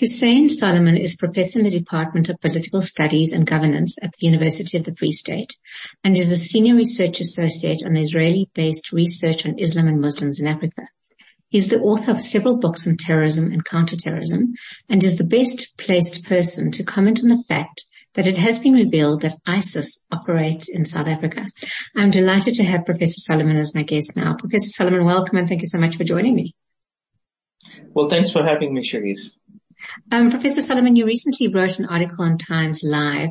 Hussein Solomon is professor in the Department of Political Studies and Governance at the University of the Free State and is a senior research associate on Israeli-based Research on Islam and Muslims in Africa. He's the author of several books on terrorism and counterterrorism and is the best placed person to comment on the fact that it has been revealed that ISIS operates in South Africa. I'm delighted to have Professor Solomon as my guest now. Professor Solomon, welcome and thank you so much for joining me. Well, thanks for having me, Cherise. Um, Professor Solomon, you recently wrote an article on Times Live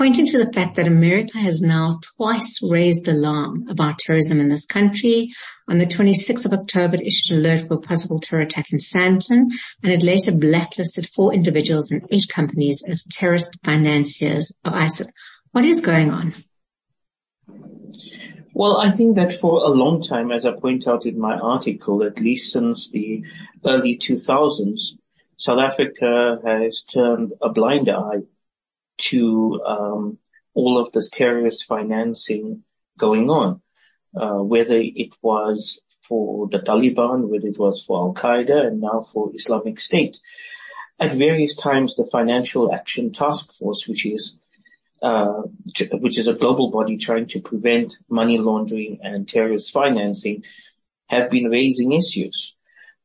pointing to the fact that America has now twice raised the alarm about terrorism in this country. On the 26th of October, it issued an alert for a possible terror attack in Sandton, and it later blacklisted four individuals and eight companies as terrorist financiers of ISIS. What is going on? Well, I think that for a long time, as I point out in my article, at least since the early 2000s, South Africa has turned a blind eye to um, all of this terrorist financing going on, uh, whether it was for the Taliban, whether it was for Al Qaeda, and now for Islamic State. At various times, the Financial Action Task Force, which is uh, which is a global body trying to prevent money laundering and terrorist financing, have been raising issues.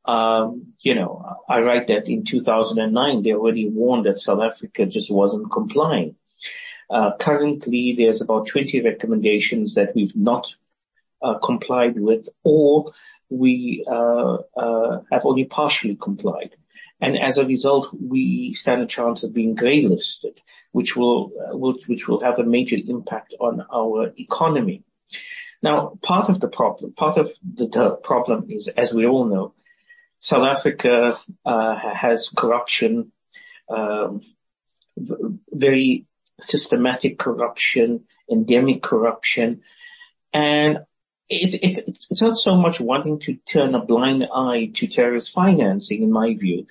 Um, you know, I write that in 2009 they already warned that South Africa just wasn't complying. Uh, currently, there's about 20 recommendations that we've not uh, complied with, or we uh, uh, have only partially complied. And as a result, we stand a chance of being grey listed, which will, uh, which will have a major impact on our economy. Now, part of the problem, part of the, the problem is, as we all know, South Africa uh, has corruption, um, very systematic corruption, endemic corruption, and it, it, it's not so much wanting to turn a blind eye to terrorist financing, in my view,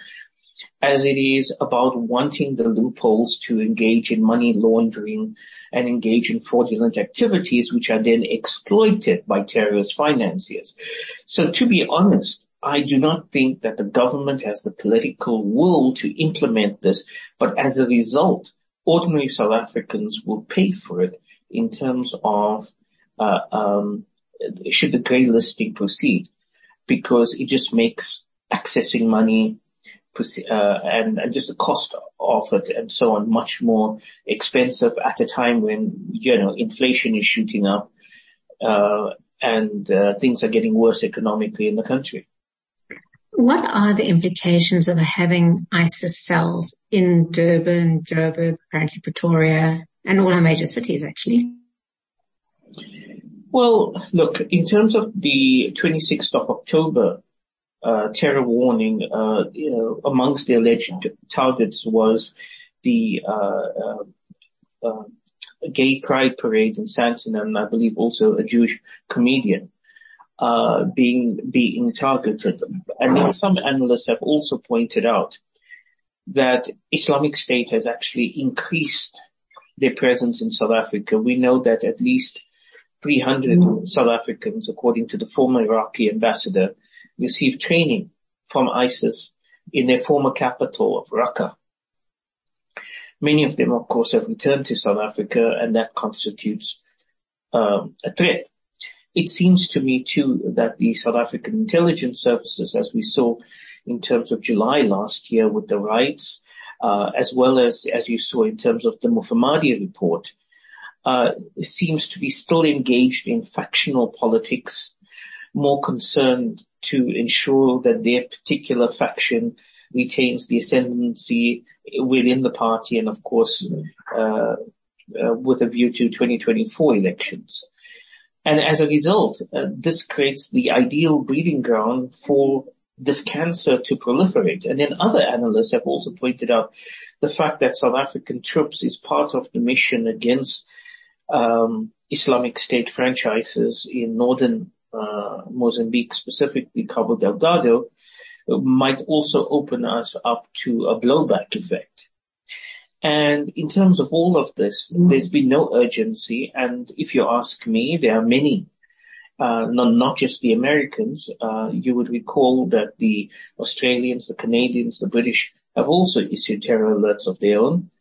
as it is about wanting the loopholes to engage in money laundering and engage in fraudulent activities, which are then exploited by terrorist financiers. So to be honest, I do not think that the government has the political will to implement this, but as a result, ordinary South Africans will pay for it in terms of uh, um, should the grey listing proceed, because it just makes accessing money uh, and, and just the cost of it and so on much more expensive at a time when you know inflation is shooting up uh, and uh, things are getting worse economically in the country. What are the implications of having ISIS cells in Durban, Joburg, apparently Pretoria, and all our major cities actually? Well, look, in terms of the 26th of October uh, terror warning, uh, you know, amongst the alleged targets was the uh, uh, uh gay pride parade in Sandton and I believe also a Jewish comedian being being targeted. And some analysts have also pointed out that Islamic State has actually increased their presence in South Africa. We know that at least 300 mm. South Africans, according to the former Iraqi ambassador, received training from ISIS in their former capital of Raqqa. Many of them, of course, have returned to South Africa, and that constitutes um, a threat it seems to me too that the South African intelligence services, as we saw in terms of July last year with the riots, uh, as well as, as you saw in terms of the Mufamadi report, uh, seems to be still engaged in factional politics, more concerned to ensure that their particular faction retains the ascendancy within the party and of course, uh, uh with a view to 2024 elections. And as a result, uh, this creates the ideal breeding ground for this cancer to proliferate. And then other analysts have also pointed out the fact that South African troops is part of the mission against um, Islamic State franchises in northern uh, Mozambique, specifically Cabo Delgado, might also open us up to a blowback effect. And in terms of all of this, mm. there's been no urgency. And if you ask me, there are many, uh, not, not just the Americans. Uh, you would recall that the Australians, the Canadians, the British have also issued terror alerts of their own.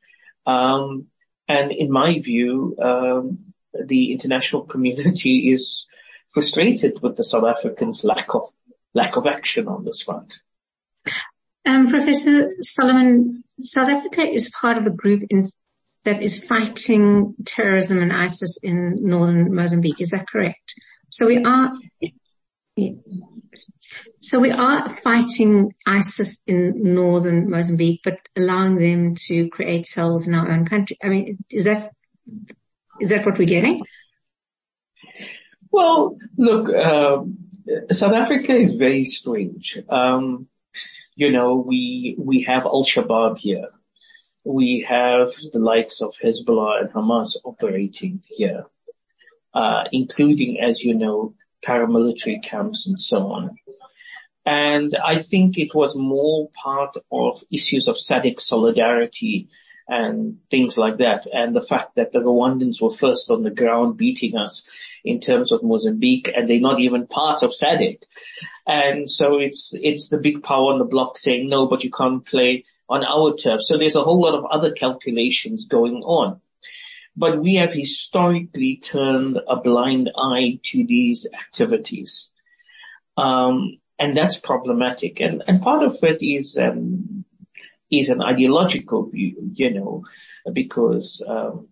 Um, and in my view, um, the international community is frustrated with the South Africans' lack of lack of action on this front. Um, Professor Solomon, South Africa is part of a group in, that is fighting terrorism and ISIS in northern Mozambique. Is that correct? So we are. So we are fighting ISIS in northern Mozambique, but allowing them to create cells in our own country. I mean, is that is that what we're getting? Well, look, uh, South Africa is very strange. Um, you know, we we have Al Shabaab here. We have the likes of Hezbollah and Hamas operating here, uh, including, as you know, paramilitary camps and so on. And I think it was more part of issues of SADC solidarity and things like that. And the fact that the Rwandans were first on the ground beating us in terms of Mozambique and they're not even part of SADC. And so it's, it's the big power on the block saying, no, but you can't play on our turf. So there's a whole lot of other calculations going on. But we have historically turned a blind eye to these activities. Um, and that's problematic. And, and part of it is, um, is an ideological view, you know, because, um,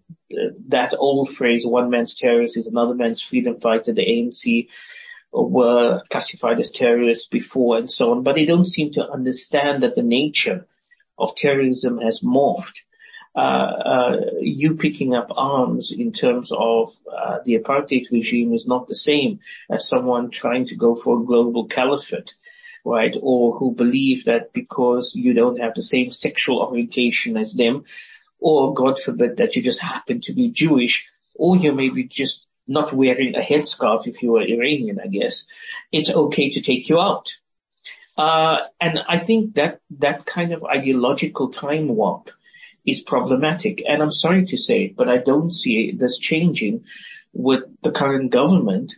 that old phrase, one man's terrorist is another man's freedom fighter, the ANC were classified as terrorists before and so on, but they don't seem to understand that the nature of terrorism has morphed. Uh, uh, you picking up arms in terms of uh, the apartheid regime is not the same as someone trying to go for a global caliphate, right? Or who believe that because you don't have the same sexual orientation as them, or God forbid that you just happen to be Jewish, or you may be just not wearing a headscarf if you are Iranian, I guess, it's okay to take you out. Uh, and I think that that kind of ideological time warp is problematic. And I'm sorry to say it, but I don't see this changing with the current government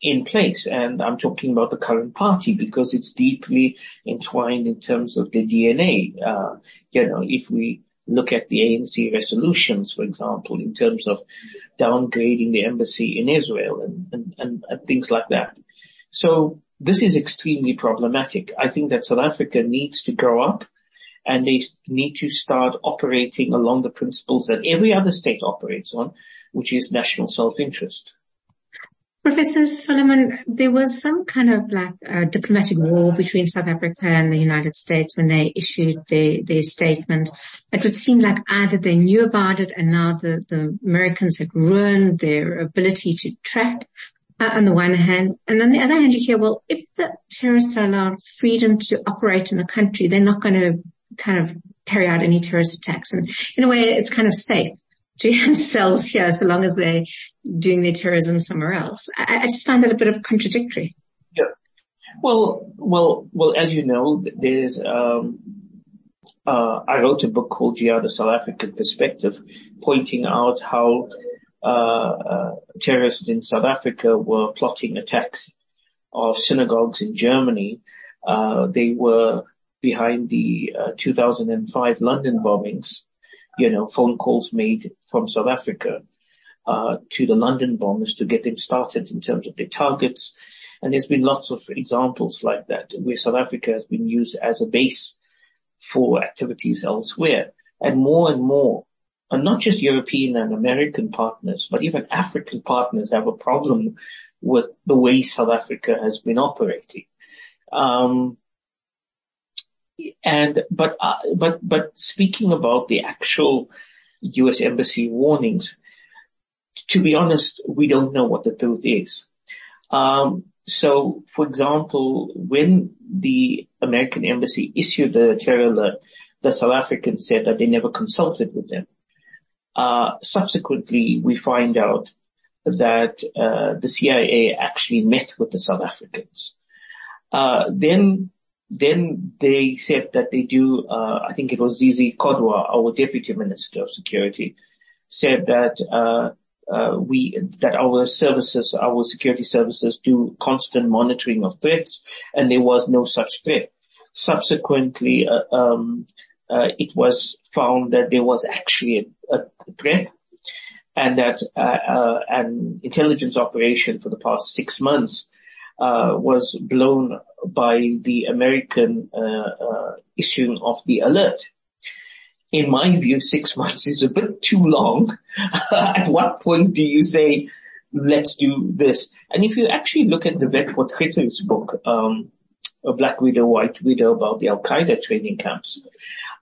in place. And I'm talking about the current party because it's deeply entwined in terms of the DNA. Uh, you know, if we look at the ANC resolutions, for example, in terms of downgrading the embassy in Israel and, and, and, and things like that. So this is extremely problematic. I think that South Africa needs to grow up and they need to start operating along the principles that every other state operates on, which is national self-interest. Professor Solomon, there was some kind of like uh, diplomatic war between South Africa and the United States when they issued their, their statement. It would seem like either they knew about it and now the, the Americans had ruined their ability to track uh, on the one hand. And on the other hand, you hear, well, if the terrorists are allowed freedom to operate in the country, they're not going to kind of carry out any terrorist attacks. And in a way, it's kind of safe to have cells here so long as they're doing their terrorism somewhere else. I, I just find that a bit of contradictory. Yeah. Well, well, well, as you know, there's, um, uh, I wrote a book called Jihad, the South African Perspective, pointing out how uh, uh, terrorists in South Africa were plotting attacks of synagogues in Germany. Uh, they were behind the uh, 2005 London bombings, you know, phone calls made from South Africa to the London bombers to get them started in terms of their targets. And there's been lots of examples like that where South Africa has been used as a base for activities elsewhere. And more and more, and not just European and American partners, but even African partners have a problem with the way South Africa has been operating. Um, and but uh, but but speaking about the actual U.S. embassy warnings, to be honest, we don't know what the truth is. Um, so, for example, when the American embassy issued the terror alert, the South Africans said that they never consulted with them. Uh, subsequently, we find out that uh, the CIA actually met with the South Africans. Uh, then then they said that they do, uh, I think it was Zizi Kodwa, our Deputy Minister of Security, said that, uh, we, that our services, our security services do constant monitoring of threats and there was no such threat. Subsequently, uh, um, uh, it was found that there was actually a, a threat and that uh, uh, an intelligence operation for the past six months uh, was blown by the American issuing of the alert. In my view, six months is a bit too long. at what point do you say, let's do this? And if you actually look at De Wet Potgieter's book, um, Black Widow, White Widow about the Al-Qaeda training camps,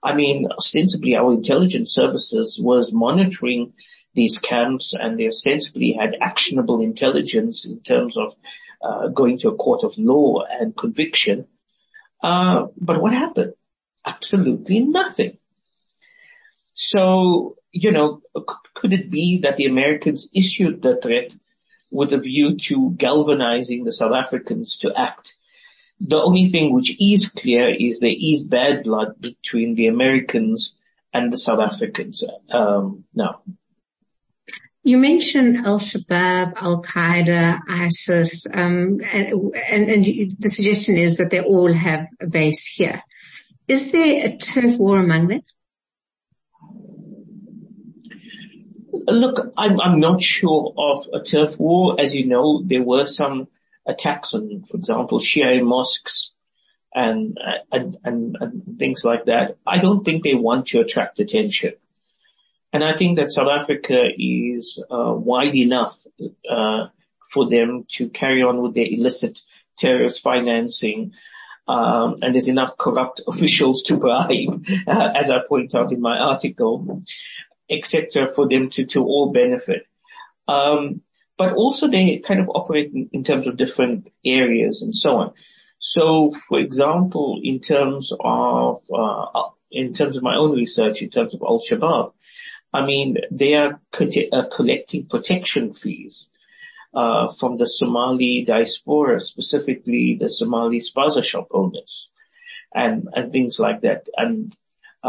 I mean, ostensibly our intelligence services was monitoring these camps and they ostensibly had actionable intelligence in terms of uh, going to a court of law and conviction. Uh, but what happened? Absolutely nothing. So, you know, could it be that the Americans issued the threat with a view to galvanizing the South Africans to act? The only thing which is clear is there is bad blood between the Americans and the South Africans um, now. You mentioned Al-Shabaab, Al-Qaeda, ISIS, um, and, and, and, the suggestion is that they all have a base here. Is there a turf war among them? Look, I'm, I'm not sure of a turf war. As you know, there were some attacks on, for example, Shia mosques and, and, and, and things like that. I don't think they want to attract attention. And I think that South Africa is uh, wide enough uh, for them to carry on with their illicit terrorist financing. Um, and there's enough corrupt officials to bribe, uh, as I point out in my article, etc., for them to, to all benefit. Um, but also they kind of operate in, in, terms of different areas and so on. So, for example, in terms of uh, in terms of my own research, in terms of Al Shabaab, I mean, they are uh, collecting protection fees uh, from the Somali diaspora, specifically the Somali spaza shop owners and, and things like that. And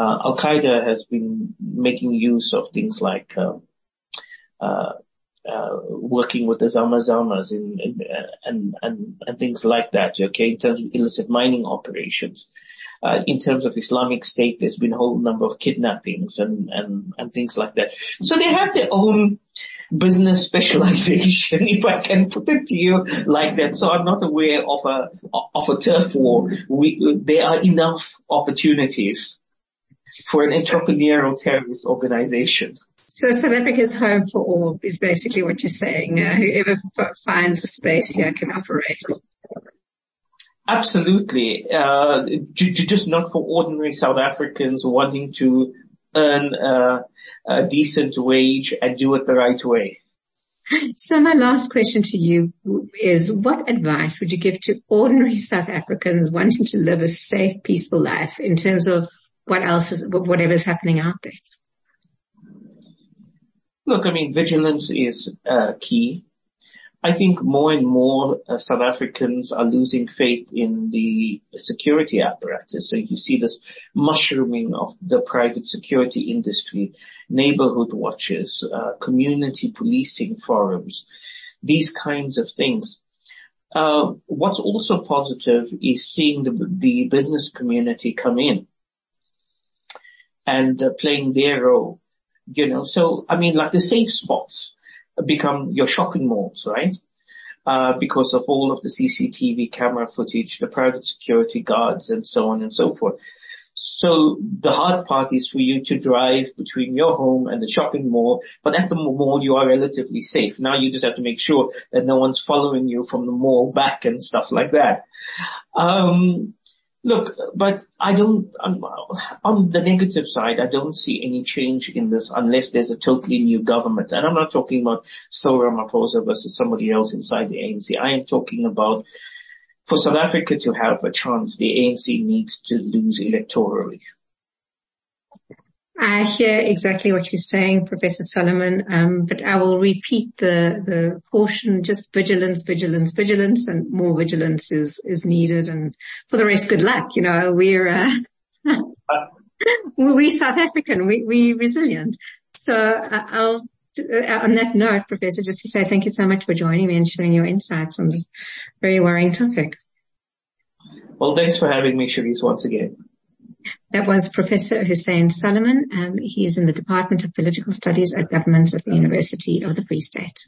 Al Qaeda has been making use of things like um, uh, uh, working with the in, uh, and, and, and things like that, okay, in terms of illicit mining operations uh, in terms of Islamic State, there's been a whole number of kidnappings and, and, and things like that. So they have their own business specialization, if I can put it to you like that. So I'm not aware of a, of a turf war. We, there are enough opportunities for an entrepreneurial terrorist organization. So South Africa's home for all is basically what you're saying. Uh, whoever f- finds a space here can operate. Absolutely. Uh, just not for ordinary South Africans wanting to earn a, a decent wage and do it the right way. So my last question to you is what advice would you give to ordinary South Africans wanting to live a safe, peaceful life in terms of what else is, whatever's happening out there? Look, I mean, vigilance is uh, key. I think more and more uh, South Africans are losing faith in the security apparatus. So you see this mushrooming of the private security industry, neighborhood watches, uh, community policing forums, these kinds of things. Uh, what's also positive is seeing the, the business community come in and uh, playing their role. You know, so I mean, like the safe spots become your shopping malls, right? Uh, because of all of the CCTV camera footage, the private security guards and so on and so forth. So the hard part is for you to drive between your home and the shopping mall, but at the mall you are relatively safe. Now you just have to make sure that no one's following you from the mall back and stuff like that. Um, Look, but I don't, um, on the negative side, I don't see any change in this unless there's a totally new government. And I'm not talking about Cyril Ramaphosa versus somebody else inside the ANC. I am talking about for South Africa to have a chance, the ANC needs to lose electorally. I hear exactly what you're saying, Professor Solomon, um, but I will repeat the, the caution, just vigilance, vigilance, vigilance, and more vigilance is, is needed. And for the rest, good luck. You know, we're, uh, we're South African, we, we're resilient. So uh, I'll, uh, on that note, Professor, just to say thank you so much for joining me and sharing your insights on this very worrying topic. Well, thanks for having me, Cherise, once again. That was Professor Hussein Solomon. Um, he is in the Department of Political Studies at Governments at the University of the Free State.